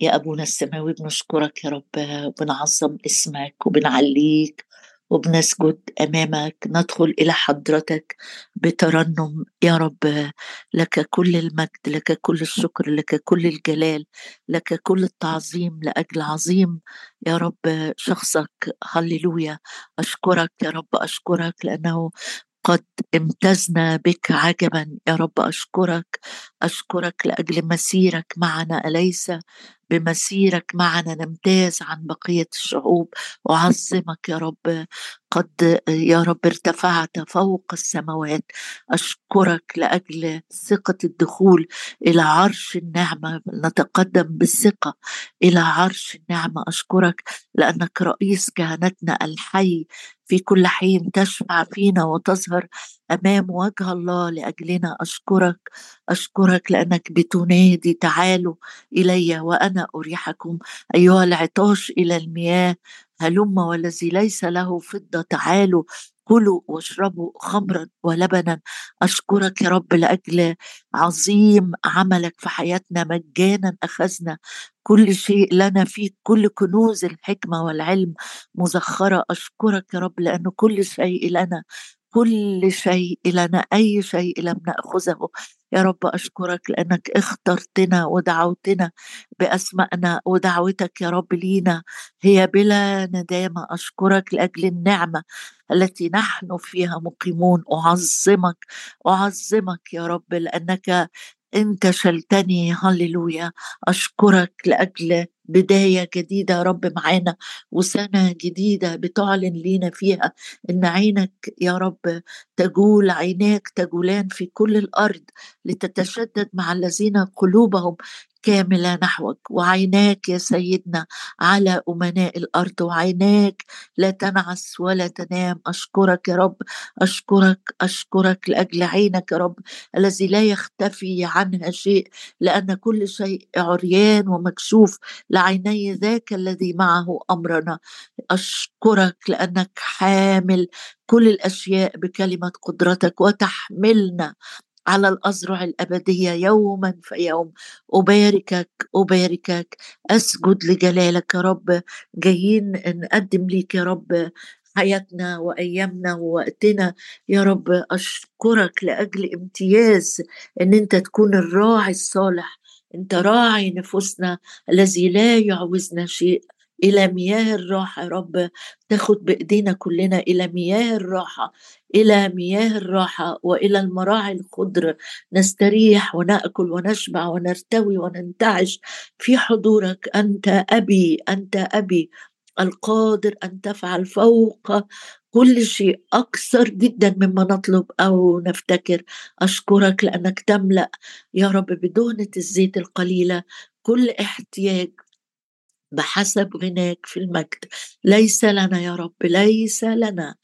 يا أبونا السماوي بنشكرك يا رب بنعظم اسمك وبنعليك وبنسجد أمامك ندخل إلى حضرتك بترنم. يا رب لك كل المجد لك كل الشكر لك كل الجلال لك كل التعظيم لأجل عظيم. يا رب شخصك هللويا. أشكرك يا رب أشكرك لأنه قد امتزنا بك عجبا. يا رب أشكرك أشكرك لأجل مسيرك معنا أليس؟ بمسيرك معنا نمتاز عن بقية الشعوب. أعظمك يا رب. قد يا رب ارتفعت فوق السماوات. أشكرك لأجل ثقة الدخول إلى عرش النعمة. نتقدم بالثقة إلى عرش النعمة. أشكرك لأنك رئيس كهنتنا الحي. في كل حين تشفع فينا وتظهر أمام وجه الله لأجلنا. أشكرك أشكرك لأنك بتنادي تعالوا إلي وأنا أريحكم. أيها العطاش إلى المياه. هلم والذي ليس له فضة تعالوا كلوا واشربوا خمرا ولبنا. أشكرك يا رب لأجل عظيم عملك في حياتنا مجانا أخذنا كل شيء لنا فيك كل كنوز الحكمة والعلم مزخرة. أشكرك يا رب لأنه كل شيء لنا كل شيء لنا أي شيء لم نأخذه. يا رب أشكرك لأنك اخترتنا ودعوتنا بأسمائنا ودعوتك يا رب لينا. هي بلا ندامة أشكرك لأجل النعمة التي نحن فيها مقيمون. أعظمك أعظمك يا رب لأنك انت شلتني هللويا. أشكرك لأجل بداية جديدة يا رب معانا وسنة جديدة بتعلن لينا فيها إن عينك يا رب تجول عيناك تجولان في كل الأرض لتتشدد مع الذين قلوبهم. كاملة نحوك وعيناك يا سيدنا على أمناء الأرض وعيناك لا تنعس ولا تنام. أشكرك يا رب أشكرك أشكرك لأجل عينك يا رب الذي لا يختفي عنها شيء لأن كل شيء عريان ومكشوف لعيني ذاك الذي معه أمرنا. أشكرك لأنك حامل كل الأشياء بكلمة قدرتك وتحملنا على الأزرع الأبدية يوما فيوم أباركك أباركك. أسجد لجلالك يا رب. جايين نقدم ليك يا رب حياتنا وأيامنا ووقتنا. يا رب أشكرك لأجل امتياز إن أنت تكون الراعي الصالح. أنت راعي نفوسنا. الذي لا يعوزنا شيء إلى مياه الراحة يا رب. تاخد بإيدينا كلنا إلى مياه الراحة إلى مياه الراحة وإلى المراعي الخضر نستريح ونأكل ونشبع ونرتوي وننتعش. في حضورك أنت أبي أنت أبي. القادر أن تفعل فوق كل شيء. أكثر جدا مما نطلب أو نفتكر. أشكرك لأنك تملأ يا رب بدهنة الزيت القليلة. كل احتياج بحسب غناك في المجد. ليس لنا يا رب ليس لنا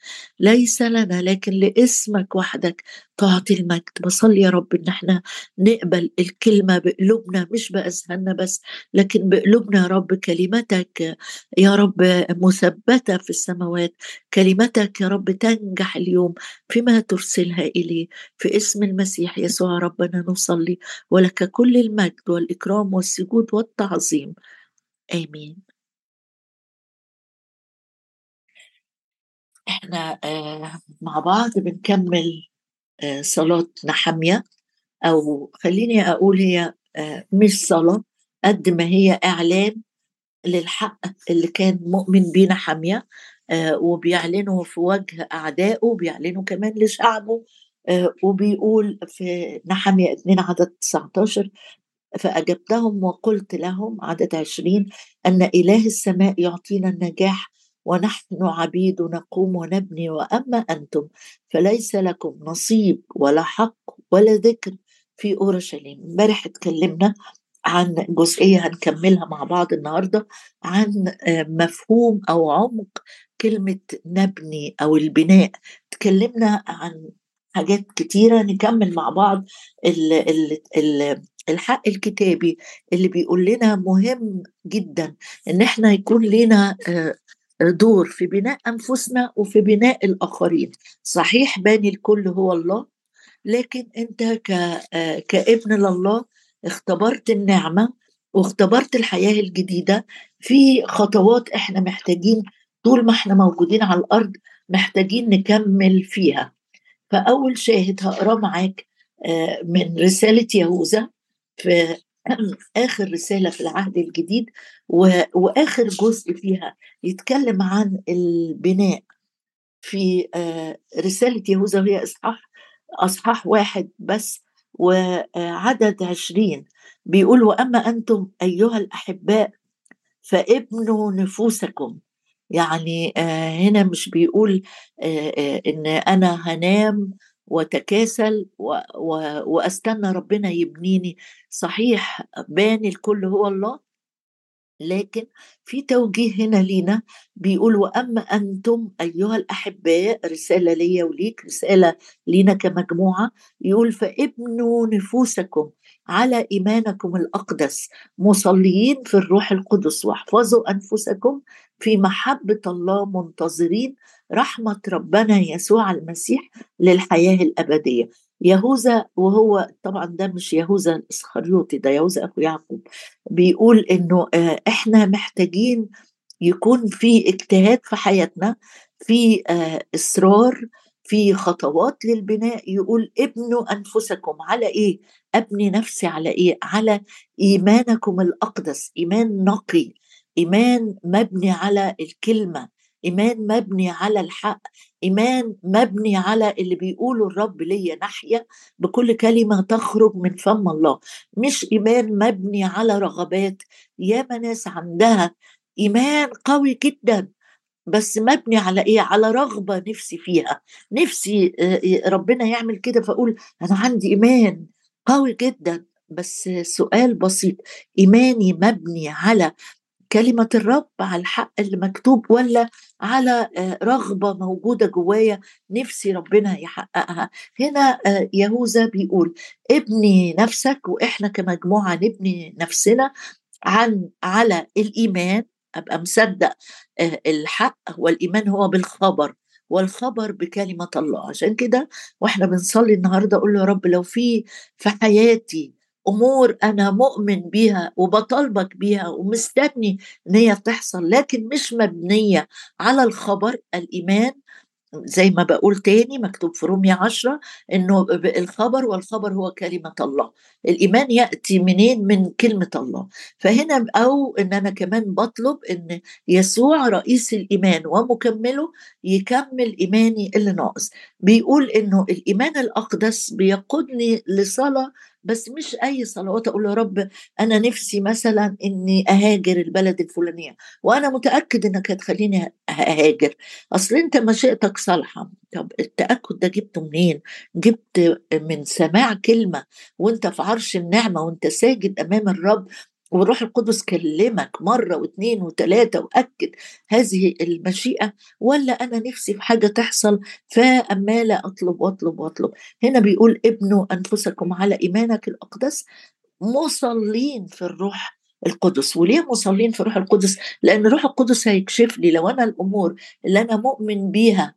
ليس لنا لكن لاسمك وحدك تعطي المجد. بصلي يا رب إن إحنا نقبل الكلمة بقلوبنا مش بأذهاننا بس لكن بقلوبنا يا رب كلمتك يا رب مثبتة في السماوات. كلمتك يا رب تنجح اليوم فيما ترسلها إليه. في اسم المسيح يسوع ربنا نصلي ولك كل المجد والإكرام والسجود والتعظيم. آمين. إحنا آه مع بعض بنكمل آه صلاة نحمية أو خليني أقول هي آه مش صلاة قد ما هي إعلان للحق اللي كان مؤمن بيه نحمية وبيعلنه في وجه أعدائه بيعلنه كمان لشعبه وبيقول في نحمية 2 عدد 19 فأجبتهم وقلت لهم عدد عشرين أن إله السماء يعطينا النجاح ونحن عبيد نقوم ونبني وأما أنتم فليس لكم نصيب ولا حق ولا ذكر. في أورشليم امبارح اتكلمنا عن جزئية هنكملها مع بعض النهاردة عن مفهوم أو عمق كلمة نبني أو البناء. تكلمنا عن حاجات كتيرة نكمل مع بعض ال ال ال الحق الكتابي اللي بيقول لنا مهم جدا إن إحنا يكون لنا آه، دور في بناء أنفسنا وفي بناء الآخرين. صحيح باني الكل هو الله لكن أنت آه، كابن لله اختبرت النعمة واختبرت الحياة الجديدة في خطوات إحنا محتاجين طول ما إحنا موجودين على الأرض محتاجين نكمل فيها. فأول شاهد هقراه معاك آه، من رسالة يهوذا. في آخر رسالة في العهد الجديد وآخر جزء فيها يتكلم عن البناء في آه، رسالة يهوذا وهي إصحاح إصحاح واحد بس وعدد عشرين. بيقول وأما أنتم أيها الأحباء فابنوا نفوسكم. يعني آه، هنا مش بيقول آه، آه، إن أنا هنام وتكاسل واستنى ربنا يبنيني. صحيح باني الكل هو الله لكن في توجيه هنا لينا بيقول وأما أنتم أيها الأحباء رسالة ليا وليك رسالة لينا كمجموعة يقول فابنوا نفوسكم. على إيمانكم الأقدس. مصليين في الروح القدس. واحفظوا أنفسكم في محبة الله منتظرين رحمة ربنا يسوع المسيح للحياة الأبدية. يهوذا وهو طبعا ده مش يهوذا الاسخريوطي ده يهوذا أخو يعقوب بيقول إنه آه، إحنا محتاجين يكون في اجتهاد في حياتنا في آه، إصرار في خطوات للبناء. يقول ابنوا أنفسكم. على إيه؟ أبني نفسي على إيه؟ على إيمانكم الأقدس إيمان نقي إيمان مبني على الكلمة إيمان مبني على الحق إيمان مبني على اللي بيقوله الرب ليا ناحية بكل كلمة تخرج من فم الله. مش إيمان مبني على رغبات. ياما ناس عندها إيمان قوي جدا بس مبني على إيه؟ على رغبة نفسي فيها. نفسي ربنا يعمل كده فأقول أنا عندي إيمان. قوي جدا بس سؤال بسيط. إيماني مبني على كلمة الرب على الحق اللي مكتوب ولا على آه، رغبة موجودة جوايا نفسي ربنا يحققها؟ هنا آه، يهوذا بيقول ابني نفسك وإحنا كمجموعة نبني نفسنا عن على الإيمان. أبقى مصدق آه، الحق والإيمان هو بالخبر. والخبر بكلمة الله. عشان كده وإحنا بنصلي النهارده أقول له يا رب لو في في حياتي أمور أنا مؤمن بيها وبطالبك بيها ومستني إن هي تحصل لكن مش مبنية على الخبر الإيمان زي ما بقول تاني مكتوب في رومية عشرة إنه الخبر والخبر هو كلمة الله. الإيمان يأتي منين؟ من كلمة الله. فهنا أو إن أنا كمان بطلب إن يسوع رئيس الإيمان ومكمله يكمل إيماني اللي ناقص. بيقول إنه الإيمان الأقدس بيقودني لصلاة بس مش أي صلوات أقول يا رب أنا نفسي مثلا إني أهاجر البلد الفلانية وأنا متأكد إنك هتخليني أهاجر. أصل أنت مشيئتك صالحة. طب التأكد ده جبته منين؟ جبت من سماع كلمة وأنت في عرش النعمة وأنت ساجد أمام الرب والروح القدس كلمك مرة واثنين وثلاثة وأكد هذه المشيئة ولا أنا نفسي في حاجة تحصل؟ فأمالة أطلب وأطلب وأطلب. هنا بيقول ابنوا أنفسكم على إيمانك الأقدس مصلين في الروح القدس وليه مصلين في روح القدس؟ لأن روح القدس هيكشف لي لو أنا الأمور اللي أنا مؤمن بيها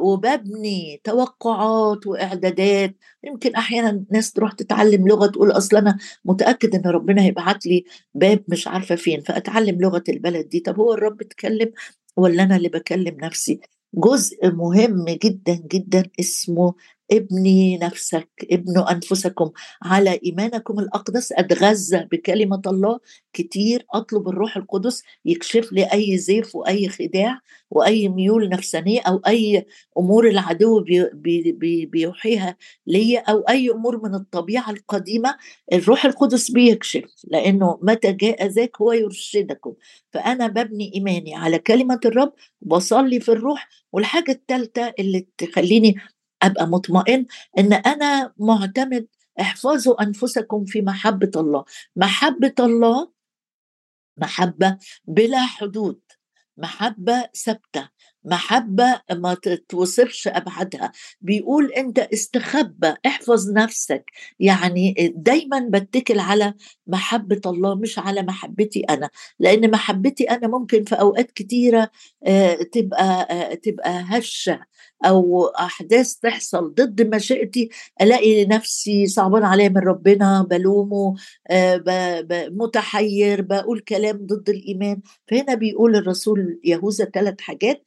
وببني توقعات وإعدادات. يمكن أحيانا ناس تروح تتعلم لغة تقول أصل أنا متأكد إن ربنا هيبعت لي باب مش عارفة فين فأتعلم لغة البلد دي. طب هو الرب اتكلم ولا أنا اللي بكلم نفسي؟ جزء مهم جدا جدا اسمه ابني نفسك ابنوا أنفسكم. على إيمانكم الأقدس أتغذى بكلمة الله. كتير أطلب الروح القدس يكشف لي أي زيف وأي خداع وأي ميول نفسانية أو أي أمور العدو بي بي بيوحيها لي أو أي أمور من الطبيعة القديمة. الروح القدس بيكشف لأنه متى جاء ذاك هو يرشدكم. فأنا ببني إيماني على كلمة الرب بصلي في الروح. والحاجة الثالثه اللي تخليني أبقى مطمئن إن أنا معتمد احفظوا أنفسكم في محبة الله. محبة الله محبة بلا حدود محبة ثابتة محبة ما توصفش أبعادها. بيقول أنت استخبى إحفظ نفسك. يعني دايما بتكل على محبة الله مش على محبتي أنا. لأن محبتي أنا ممكن في أوقات كتيرة آه، تبقى آه، تبقى هشة. أو أحداث تحصل ضد مشيئتي ألاقي نفسي صعبان عليا من ربنا بلومه آه، متحير بقول كلام ضد الإيمان. فهنا بيقول الرسول يهوذا ثلاث حاجات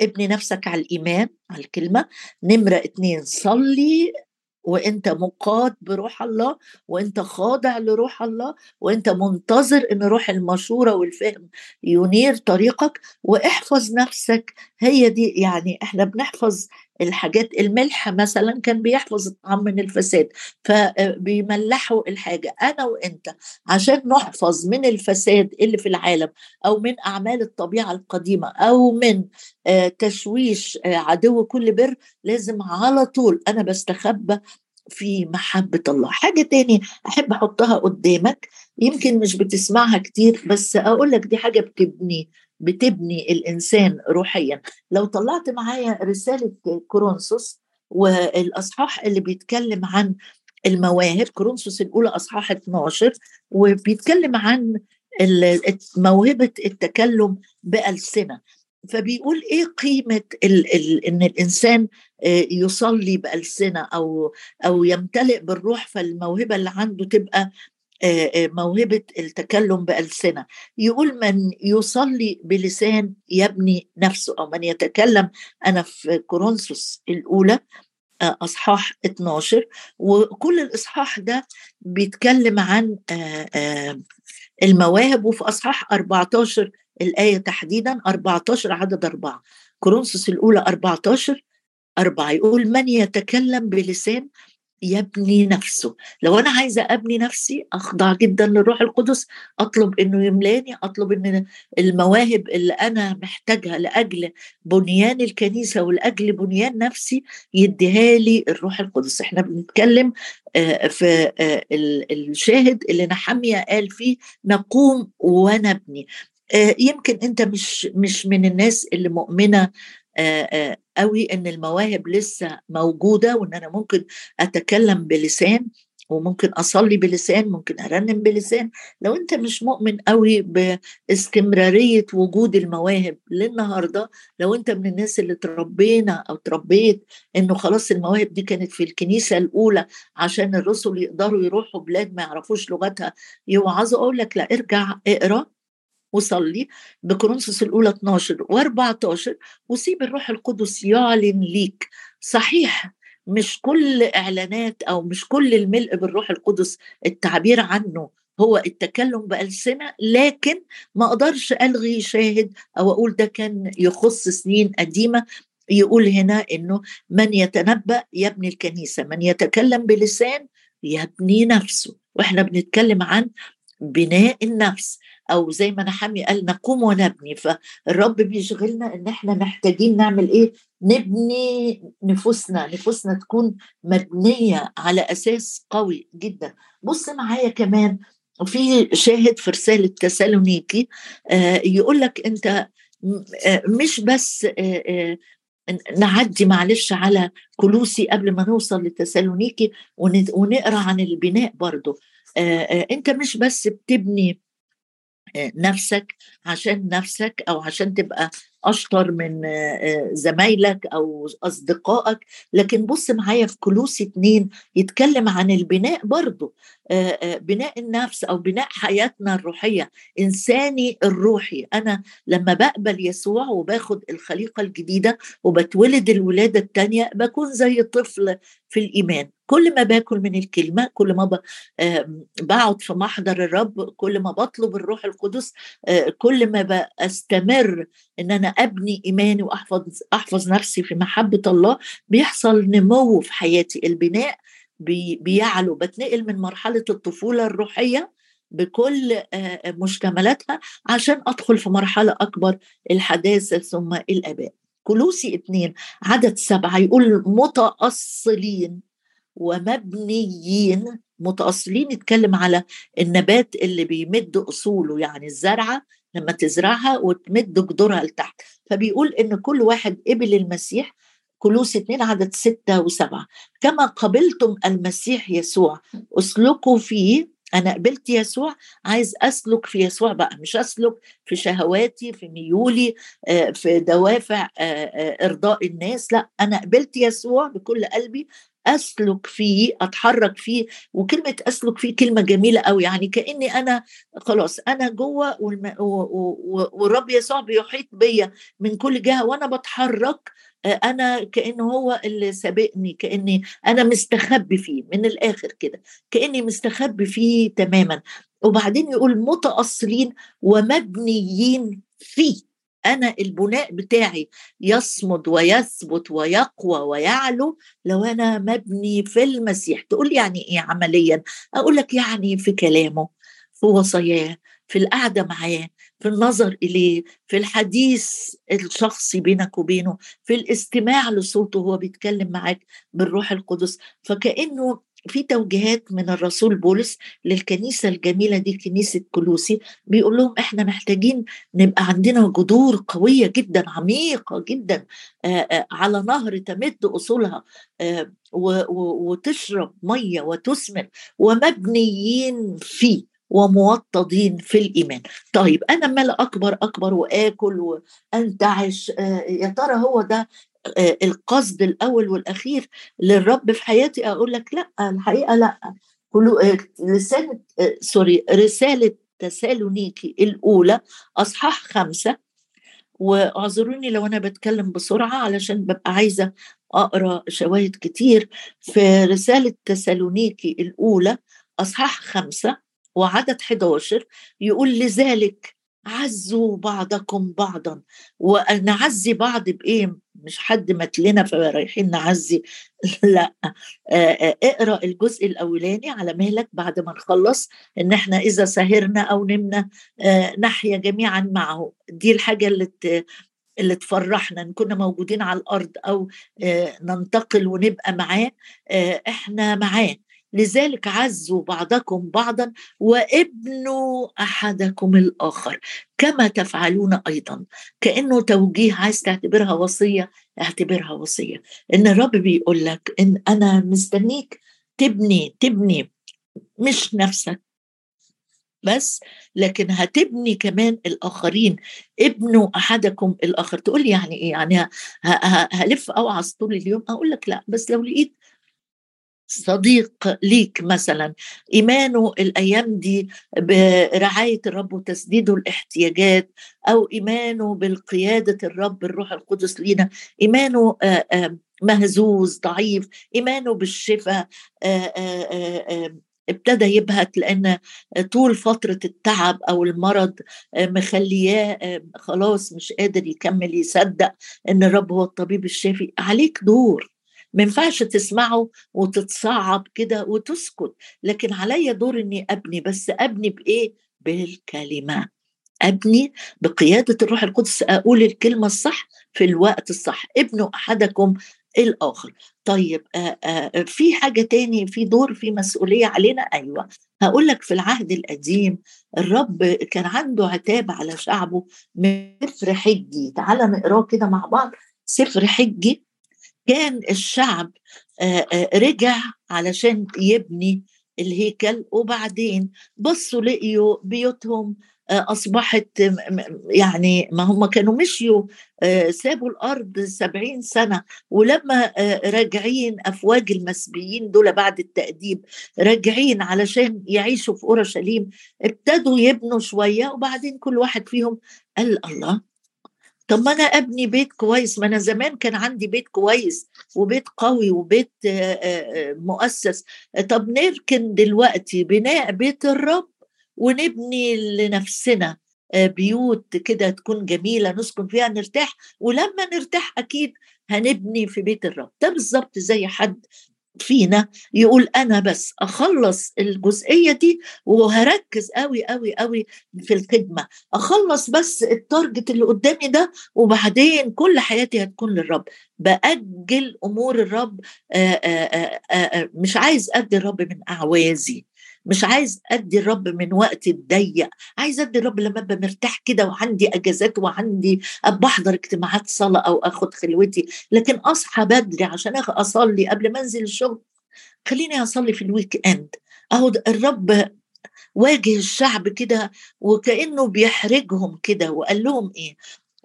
ابني نفسك على الإيمان على الكلمة. نمرة اتنين صلي وانت مقاد بروح الله وانت خاضع لروح الله وانت منتظر ان روح المشورة والفهم ينير طريقك واحفظ نفسك. هي دي يعني إحنا بنحفظ الحاجات الملح مثلا كان بيحفظ الطعام من الفساد فبيملحوا الحاجة. أنا وأنت عشان نحفظ من الفساد اللي في العالم أو من أعمال الطبيعة القديمة أو من آه، تشويش آه، عدو كل بر لازم على طول أنا بستخبى في محبة الله. حاجة تاني أحب أحطها قدامك يمكن مش بتسمعها كتير بس أقول لك دي حاجة بتبني بتبني الإنسان روحيا. لو طلعت معايا رسالة كورنثوس والأصحاح اللي بيتكلم عن المواهب كورنثوس الأولى أصحاح 12 وبيتكلم عن موهبة التكلم بألسنة. فبيقول إيه قيمة ال ال إن الإنسان يصلي بألسنة أو أو يمتلئ بالروح فالموهبة اللي عنده تبقى موهبة التكلم بألسنة. يقول من يصلي بلسان يبني نفسه أو من يتكلم أنا في كورنثوس الأولى أصحاح 12 وكل الإصحاح ده بيتكلم عن المواهب وفي أصحاح 14 الآية تحديدا 14 عدد أربعة. كورنثوس الأولى 14 أربعة. يقول من يتكلم بلسان يبني نفسه. لو أنا عايزة أبني نفسي أخضع جدا للروح القدس أطلب إنه يملاني أطلب إن المواهب اللي أنا محتاجها لأجل بنيان الكنيسة ولأجل بنيان نفسي يديها لي الروح القدس. إحنا بنتكلم آه، في آه، الشاهد اللي نحمية قال فيه نقوم ونبني آه، يمكن أنت مش مش من الناس اللي مؤمنة قوي إن المواهب لسه موجودة وإن أنا ممكن أتكلم بلسان وممكن أصلي بلسان ممكن أرنم بلسان. لو أنت مش مؤمن قوي باستمرارية وجود المواهب للنهاردة لو أنت من الناس اللي تربينا أو تربيت إنه خلاص المواهب دي كانت في الكنيسة الأولى عشان الرسل يقدروا يروحوا بلاد ما يعرفوش لغتها يوعظوا أقول لك لا ارجع اقرأ وصلي بكورنثوس الأولى 12 و14 وسيب الروح القدس يعلن ليك. صحيح مش كل إعلانات أو مش كل الملء بالروح القدس التعبير عنه هو التكلم بألسنة لكن ما أقدرش ألغي شاهد أو أقول ده كان يخص سنين قديمة يقول هنا إنه من يتنبأ يبني الكنيسة من يتكلم بلسان يبني نفسه. وإحنا بنتكلم عن بناء النفس. أو زي ما نحمي قال نقوم ونبني. فالرب بيشغلنا إن إحنا محتاجين نعمل إيه؟ نبني نفوسنا. نفوسنا تكون مبنية على أساس قوي جدا. بص معايا كمان في شاهد في رسالة تسالونيكي آه يقول لك أنت آه مش بس آه نعدي معلش على كلوسي قبل ما نوصل لتسالونيكي ونقرأ عن البناء برضه. أنت مش بس بتبني نفسك عشان نفسك أو عشان تبقى أشطر من زمايلك أو أصدقائك. لكن بص معايا في كلوس اتنين يتكلم عن البناء برضه بناء النفس أو بناء حياتنا الروحية إنساني الروحي. أنا لما بقبل يسوع وباخد الخليقة الجديدة وبتولد الولادة الثانية بكون زي طفل في الإيمان. كل ما باكل من الكلمة كل ما بقعد في محضر الرب كل ما بطلب الروح القدس كل ما بستمر إن أنا أبني إيماني وأحفظ أحفظ نفسي في محبة الله. بيحصل نمو في حياتي. البناء بيعلو بتنقل من مرحلة الطفولة الروحية بكل مشتملاتها عشان أدخل في مرحلة أكبر الحداثة ثم الآباء. كلوسي اثنين عدد سبعة يقول متأصلين ومبنيين. متأصلين يتكلم على النبات اللي بيمد أصوله يعني الزرعة لما تزرعها وتمد جذورها لتحت. فبيقول إن كل واحد قبل المسيح كلوس اتنين عدد ستة وسبعة. كما قبلتم المسيح يسوع اسلكوا فيه. أنا قبلت يسوع عايز أسلك في يسوع بقى. مش أسلك في شهواتي في ميولي آه، في دوافع آه، آه، إرضاء الناس. لا أنا قبلت يسوع بكل قلبي. أسلك فيه أتحرك فيه وكلمة أسلك فيه كلمة جميلة قوي يعني كأني أنا خلاص أنا جوه والرب يسوع بيحيط بيا من كل جهة وأنا بتحرك أنا كانه هو اللي سابقني كأني أنا مستخبي فيه من الآخر كده كأني مستخبي فيه تماما. وبعدين يقول متأصلين ومبنيين فيه. أنا البناء بتاعي يصمد ويثبت ويقوى ويعلو لو أنا مبني في المسيح. تقول يعني إيه عمليا؟ أقول لك يعني في كلامه في وصاياه في القعدة معاه في النظر إليه في الحديث الشخصي بينك وبينه في الاستماع لصوته وهو بيتكلم معاك بالروح القدس. فكأنه في توجيهات من الرسول بولس للكنيسة الجميلة دي كنيسة كلوسي بيقول لهم إحنا محتاجين نبقى عندنا جذور قوية جدا عميقة جدا على نهر تمد أصولها وتشرب مية وتثمر ومبنيين فيه وموطدين في الإيمان. طيب أنا مال أكبر أكبر وآكل وأنتعش يا ترى هو ده القصد الأول والأخير للرب في حياتي أقول لك لأ الحقيقة لأ. كل رسالة آه، آه، سوري رسالة تسالونيكي الأولى أصحاح خمسة. واعذروني لو أنا بتكلم بسرعة علشان ببقى عايزة أقرأ شواهد كتير. في رسالة تسالونيكي الأولى أصحاح خمسة وعدد 11 يقول لذلك عزوا بعضكم بعضا. ونعزي بعض بإيه؟ مش حد مات لنا فرايحين نعزي. لا. اقرأ الجزء الأولاني على مهلك بعد ما نخلص إن إحنا إذا سهرنا أو نمنا نحيا جميعا معه. دي الحاجة اللي اللي تفرحنا إن كنا موجودين على الأرض أو ننتقل ونبقى معاه. إحنا معاه. لذلك عزوا بعضكم بعضا وابنوا أحدكم الآخر كما تفعلون أيضا. كأنه توجيه عايز تعتبرها وصية اعتبرها وصية. إن الرب بيقول لك إن أنا مستنيك تبني تبني مش نفسك بس لكن هتبني كمان الآخرين. ابنوا أحدكم الآخر. تقول لي يعني إيه؟ يعني هلف اوعظ طول اليوم؟ أقول لك لا بس لو لقيت صديق ليك مثلا. إيمانه الأيام دي برعايه الرب وتسديده الاحتياجات أو إيمانه بالقيادة الرب الروح القدس لينا. إيمانه مهزوز ضعيف. إيمانه بالشفاء ابتدى يبهت لأن طول فترة التعب أو المرض مخلياه خلاص مش قادر يكمل يصدق إن الرب هو الطبيب الشافي. عليك دور. ما ينفعش تسمعه وتتصعب كده وتسكت. لكن عليا دور إني أبني بس أبني بإيه؟ بالكلمة. أبني بقيادة الروح القدس. أقول الكلمة الصح في الوقت الصح. ابنوا أحدكم الآخر. طيب آآ آآ في حاجة تاني؟ في دور؟ في مسؤولية علينا؟ أيوة. هقول لك في العهد القديم الرب كان عنده عتاب على شعبه من سفر حجي. تعال نقراه كده مع بعض. سفر حجي كان الشعب رجع علشان يبني الهيكل وبعدين بصوا لقيوا بيوتهم أصبحت يعني ما هم كانوا مشيوا سابوا الأرض سبعين سنة ولما راجعين أفواج المسبيين دول بعد التأديب راجعين علشان يعيشوا في أورشليم ابتدوا يبنوا شوية وبعدين كل واحد فيهم قال الله طب ما أنا أبني بيت كويس ما أنا زمان كان عندي بيت كويس وبيت قوي وبيت مؤسس. طب نركن دلوقتي بناء بيت الرب ونبني لنفسنا بيوت كده تكون جميلة نسكن فيها نرتاح ولما نرتاح أكيد هنبني في بيت الرب. ده بالظبط زي حد فينا يقول أنا بس أخلص الجزئية دي وهركز قوي قوي قوي في الخدمة. أخلص بس التارجت اللي قدامي ده وبعدين كل حياتي هتكون للرب. بأجل أمور الرب آآ آآ مش عايز أدي الرب من أعوازي. مش عايز أدي الرب من وقت الضيق. عايز أدي الرب لما أبقى مرتاح كده وعندي أجازات وعندي بحضر اجتماعات صلاة أو أخد خلوتي. لكن أصحى بدري عشان أصلي قبل ما أنزل الشغل. خليني أصلي في ال weekend أهو الرب واجه الشعب كده وكأنه بيحرجهم كده وقال لهم إيه؟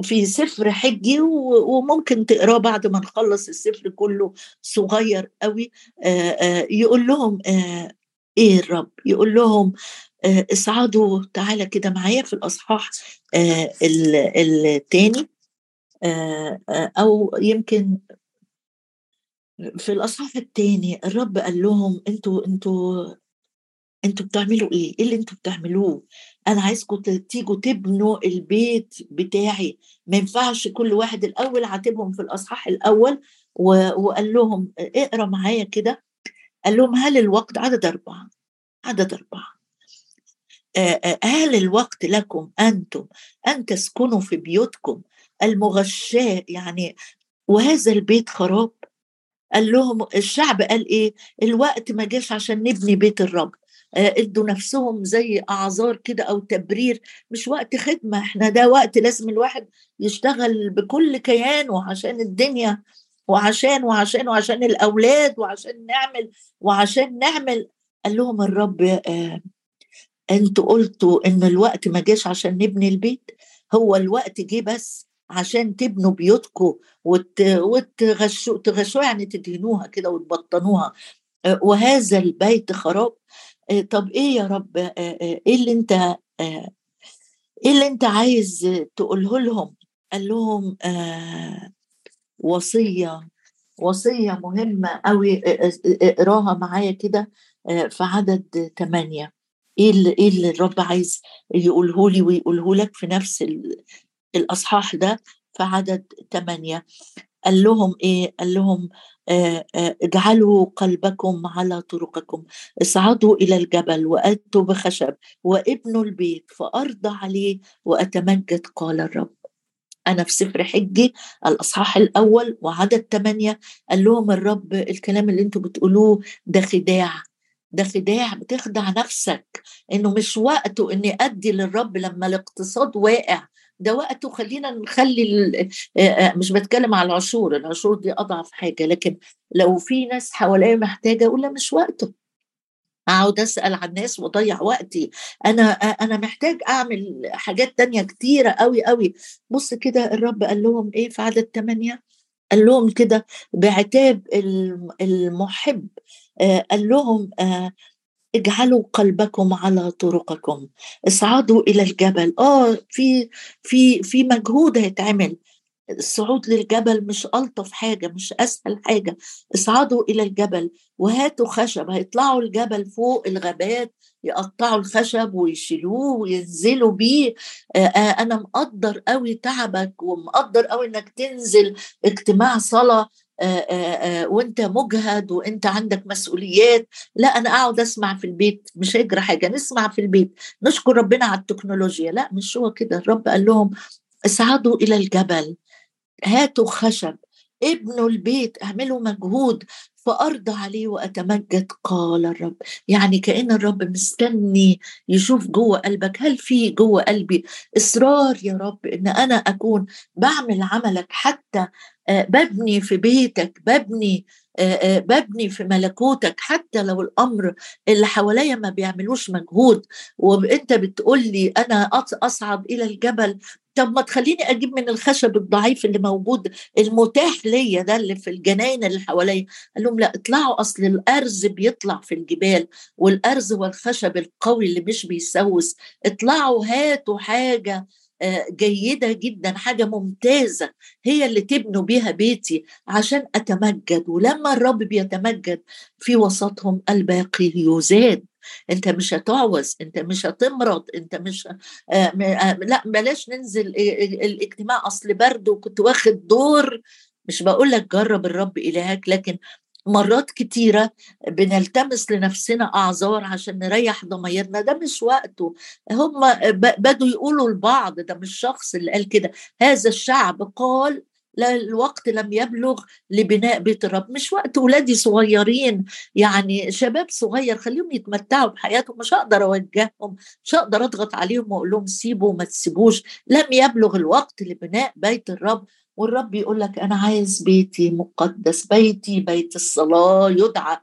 في سفر حجي وممكن تقراه بعد ما نخلص السفر كله صغير قوي. يقول لهم إيه الرب يقول لهم اصعدوا تعالى كده معايا في الأصحاح الثاني أو يمكن في الأصحاح الثاني الرب قال لهم أنتوا أنتوا أنتوا بتعملوا إيه؟ إيه اللي أنتوا بتعملوه؟ أنا عايزكم تيجوا تبنوا البيت بتاعي ما ينفعش كل واحد الأول عاتبهم في الأصحاح الأول وقال لهم اقرأ معايا كده قال لهم هل الوقت عدد أربعة؟ عدد أربعة. هل الوقت لكم أنتم أن تسكنوا في بيوتكم المغشاة؟ يعني وهذا البيت خراب. قال لهم الشعب قال إيه؟ الوقت ما جاش عشان نبني بيت الرب. آه، ادوا نفسهم زي أعذار كده أو تبرير. مش وقت خدمة. إحنا ده وقت لازم الواحد يشتغل بكل كيانه عشان الدنيا وعشان وعشان وعشان الأولاد وعشان نعمل وعشان نعمل. قال لهم الرب آه أنتوا قلتوا إن الوقت ما جاش عشان نبني البيت. هو الوقت جه بس عشان تبنوا بيوتكم وت... وتغشوا تغشوا يعني تدهنوها كده وتبطنوها. آه، وهذا البيت خراب. آه، طب إيه يا رب؟ آه، إيه اللي أنت إيه اللي أنت عايز تقوله لهم؟ قال لهم وصية وصية مهمة قوي اقراها معايا كده في عدد ثمانية إيه اللي إيه اللي الرب عايز يقوله لي ويقوله لك في نفس الأصحاح ده في عدد ثمانية قال لهم إيه؟ قال لهم آه، آه، اجعلوا قلبكم على طرقكم. اصعدوا إلى الجبل وأتوا بخشب وابنوا البيت فأرضى عليه وأتمجد قال الرب. أنا في سفر حجي الأصحاح الأول وعدد ثمانية قال لهم الرب الكلام اللي أنتوا بتقولوه ده خداع. ده خداع بتخدع نفسك. إنه مش وقته إني أدي للرب لما الاقتصاد واقع. ده وقته خلينا نخلي مش بتكلم على العشور العشور دي أضعف حاجة. لكن لو في ناس حواليا محتاجة أقول مش وقته. أقعد أسأل عن الناس وأضيع وقتي. أنا أنا محتاج أعمل حاجات تانية كتيرة قوي قوي بص كده الرب قال لهم إيه في عدد ثمانية قال لهم كده بعتاب المحب. قال لهم اجعلوا قلبكم على طرقكم. اصعدوا إلى الجبل. آه في في في مجهود هيتعمل. الصعود للجبل مش ألطف حاجة مش أسهل حاجة. اصعدوا إلى الجبل وهاتوا خشب. هيطلعوا الجبل فوق الغابات يقطعوا الخشب ويشيلوه وينزلوا بيه. أنا مقدر قوي تعبك ومقدر قوي إنك تنزل اجتماع صلاة وأنت مجهد وأنت عندك مسؤوليات. لا أنا أقعد أسمع في البيت مش هيجرى حاجة. نسمع في البيت. نشكر ربنا على التكنولوجيا. لا مش هو كده. الرب قال لهم اصعدوا إلى الجبل. هاتوا خشب ابنوا البيت اعملوا مجهود فأرضى عليه وأتمجد قال الرب. يعني كأن الرب مستني يشوف جوه قلبك. هل في جوه قلبي إصرار يا رب إن أنا أكون بعمل عملك حتى آه، ببني في بيتك ببني آه، آه، ببني في ملكوتك حتى لو الأمر اللي حواليا ما بيعملوش مجهود. وأنت بتقول لي أنا أصعد إلى الجبل طب ما تخليني أجيب من الخشب الضعيف اللي موجود المتاح ليا ده اللي في الجناين اللي حواليا. قال لهم لا اطلعوا أصل الأرز بيطلع في الجبال والأرز والخشب القوي اللي مش بيسوس. اطلعوا هاتوا حاجة آه، جيدة جدا حاجة ممتازة هي اللي تبنوا بيها بيتي عشان أتمجد. ولما الرب بيتمجد في وسطهم الباقي يزاد. أنت مش هتعوز أنت مش هتمرض أنت مش آه, آه، لأ بلاش ننزل الاجتماع أصل برد وكنت واخد دور مش بقول لك جرب الرب إلهك لكن مرات كتيرة بنلتمس لنفسنا أعذار عشان نريح ضميرنا. ده مش وقته. هم بدوا يقولوا لبعض ده مش شخص اللي قال كده. هذا الشعب قال الوقت لم يبلغ لبناء بيت الرب. مش وقت ولادي صغيرين يعني شباب صغير خليهم يتمتعوا بحياتهم. مش هقدر أوجههم مش هقدر أضغط عليهم وأقول لهم سيبوا وما تسيبوش. لم يبلغ الوقت لبناء بيت الرب. والرب يقول لك أنا عايز بيتي مقدس بيتي بيت الصلاة يدعى.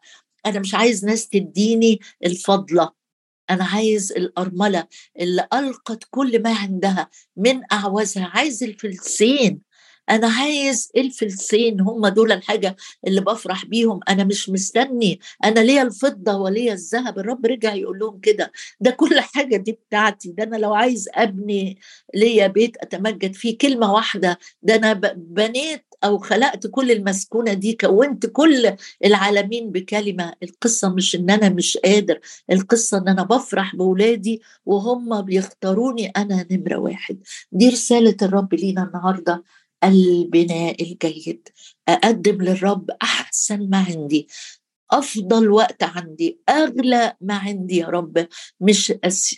أنا مش عايز ناس تديني الفضله أنا عايز الأرملة اللي ألقت كل ما عندها من أعوازها. عايز الفلسين. أنا عايز الفلسين هم دول الحاجة اللي بفرح بيهم. أنا مش مستني. أنا ليا الفضة وليا الذهب. الرب رجع يقول لهم كده. ده كل حاجة دي بتاعتي. ده أنا لو عايز أبني ليا بيت أتمجد فيه. كلمة واحدة. ده أنا بنيت أو خلقت كل المسكونة دي. كونت كل العالمين بكلمة. القصة مش إن أنا مش قادر. القصة إن أنا بفرح باولادي وهم بيختاروني أنا نمرة واحد. دي رسالة الرب لينا النهارده. البناء الجيد. أقدم للرب أحسن ما عندي. أفضل وقت عندي. أغلى ما عندي يا رب. مش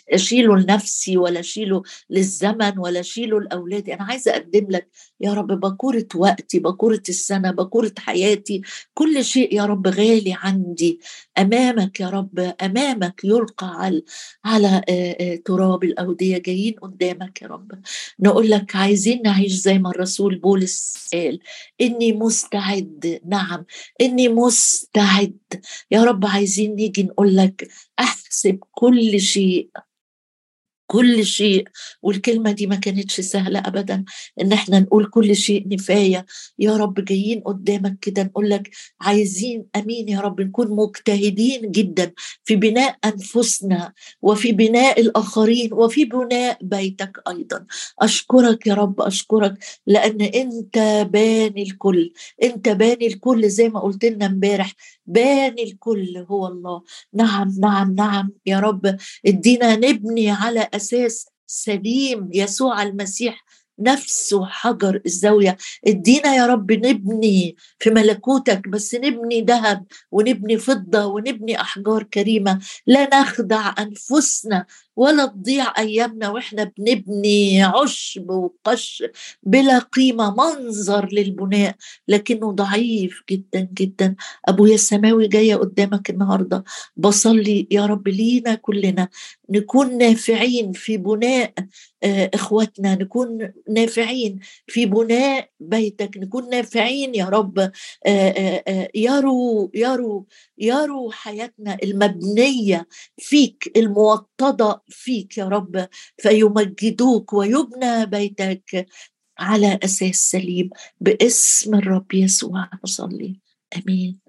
أشيله لنفسي ولا أشيله للزمن ولا أشيله لأولادي. أنا عايزة أقدم لك يا رب بكورة وقتي بكورة السنة بكورة حياتي. كل شيء يا رب غالي عندي. أمامك يا رب أمامك يلقى على على تراب الأودية جايين قدامك يا رب. نقول لك عايزين نعيش زي ما الرسول بولس قال إني مستعد نعم إني مستعد. يا رب عايزين نيجي نقول لك أحسب كل شيء. كل شيء والكلمة دي ما كانتش سهلة أبدا إن إحنا نقول كل شيء نفاية. يا رب جايين قدامك كده نقول لك عايزين أمين يا رب نكون مجتهدين جدا في بناء أنفسنا وفي بناء الآخرين وفي بناء بيتك أيضا. أشكرك يا رب أشكرك لأن أنت باني الكل. أنت باني الكل زي ما قلت لنا امبارح باني الكل هو الله. نعم نعم نعم يا رب. ادينا نبني على أساس سليم يسوع المسيح نفسه حجر الزاوية. ادينا يا رب نبني في ملكوتك بس نبني ذهب ونبني فضة ونبني أحجار كريمة. لا نخدع أنفسنا ولا تضيع أيامنا وإحنا بنبني عشب وقش بلا قيمة منظر للبناء. لكنه ضعيف جدا جدا. ابويا السماوي جاية قدامك النهارده. بصلي يا رب لينا كلنا نكون نافعين في بناء آه، إخواتنا نكون نافعين. في بناء بيتك نكون نافعين يا رب. آه، آه، يروا يروا يروا حياتنا المبنية فيك الموطدة فيك يا رب. فيمجدوك ويبنى بيتك على أساس سليم. باسم الرب يسوع نصلي. آمين.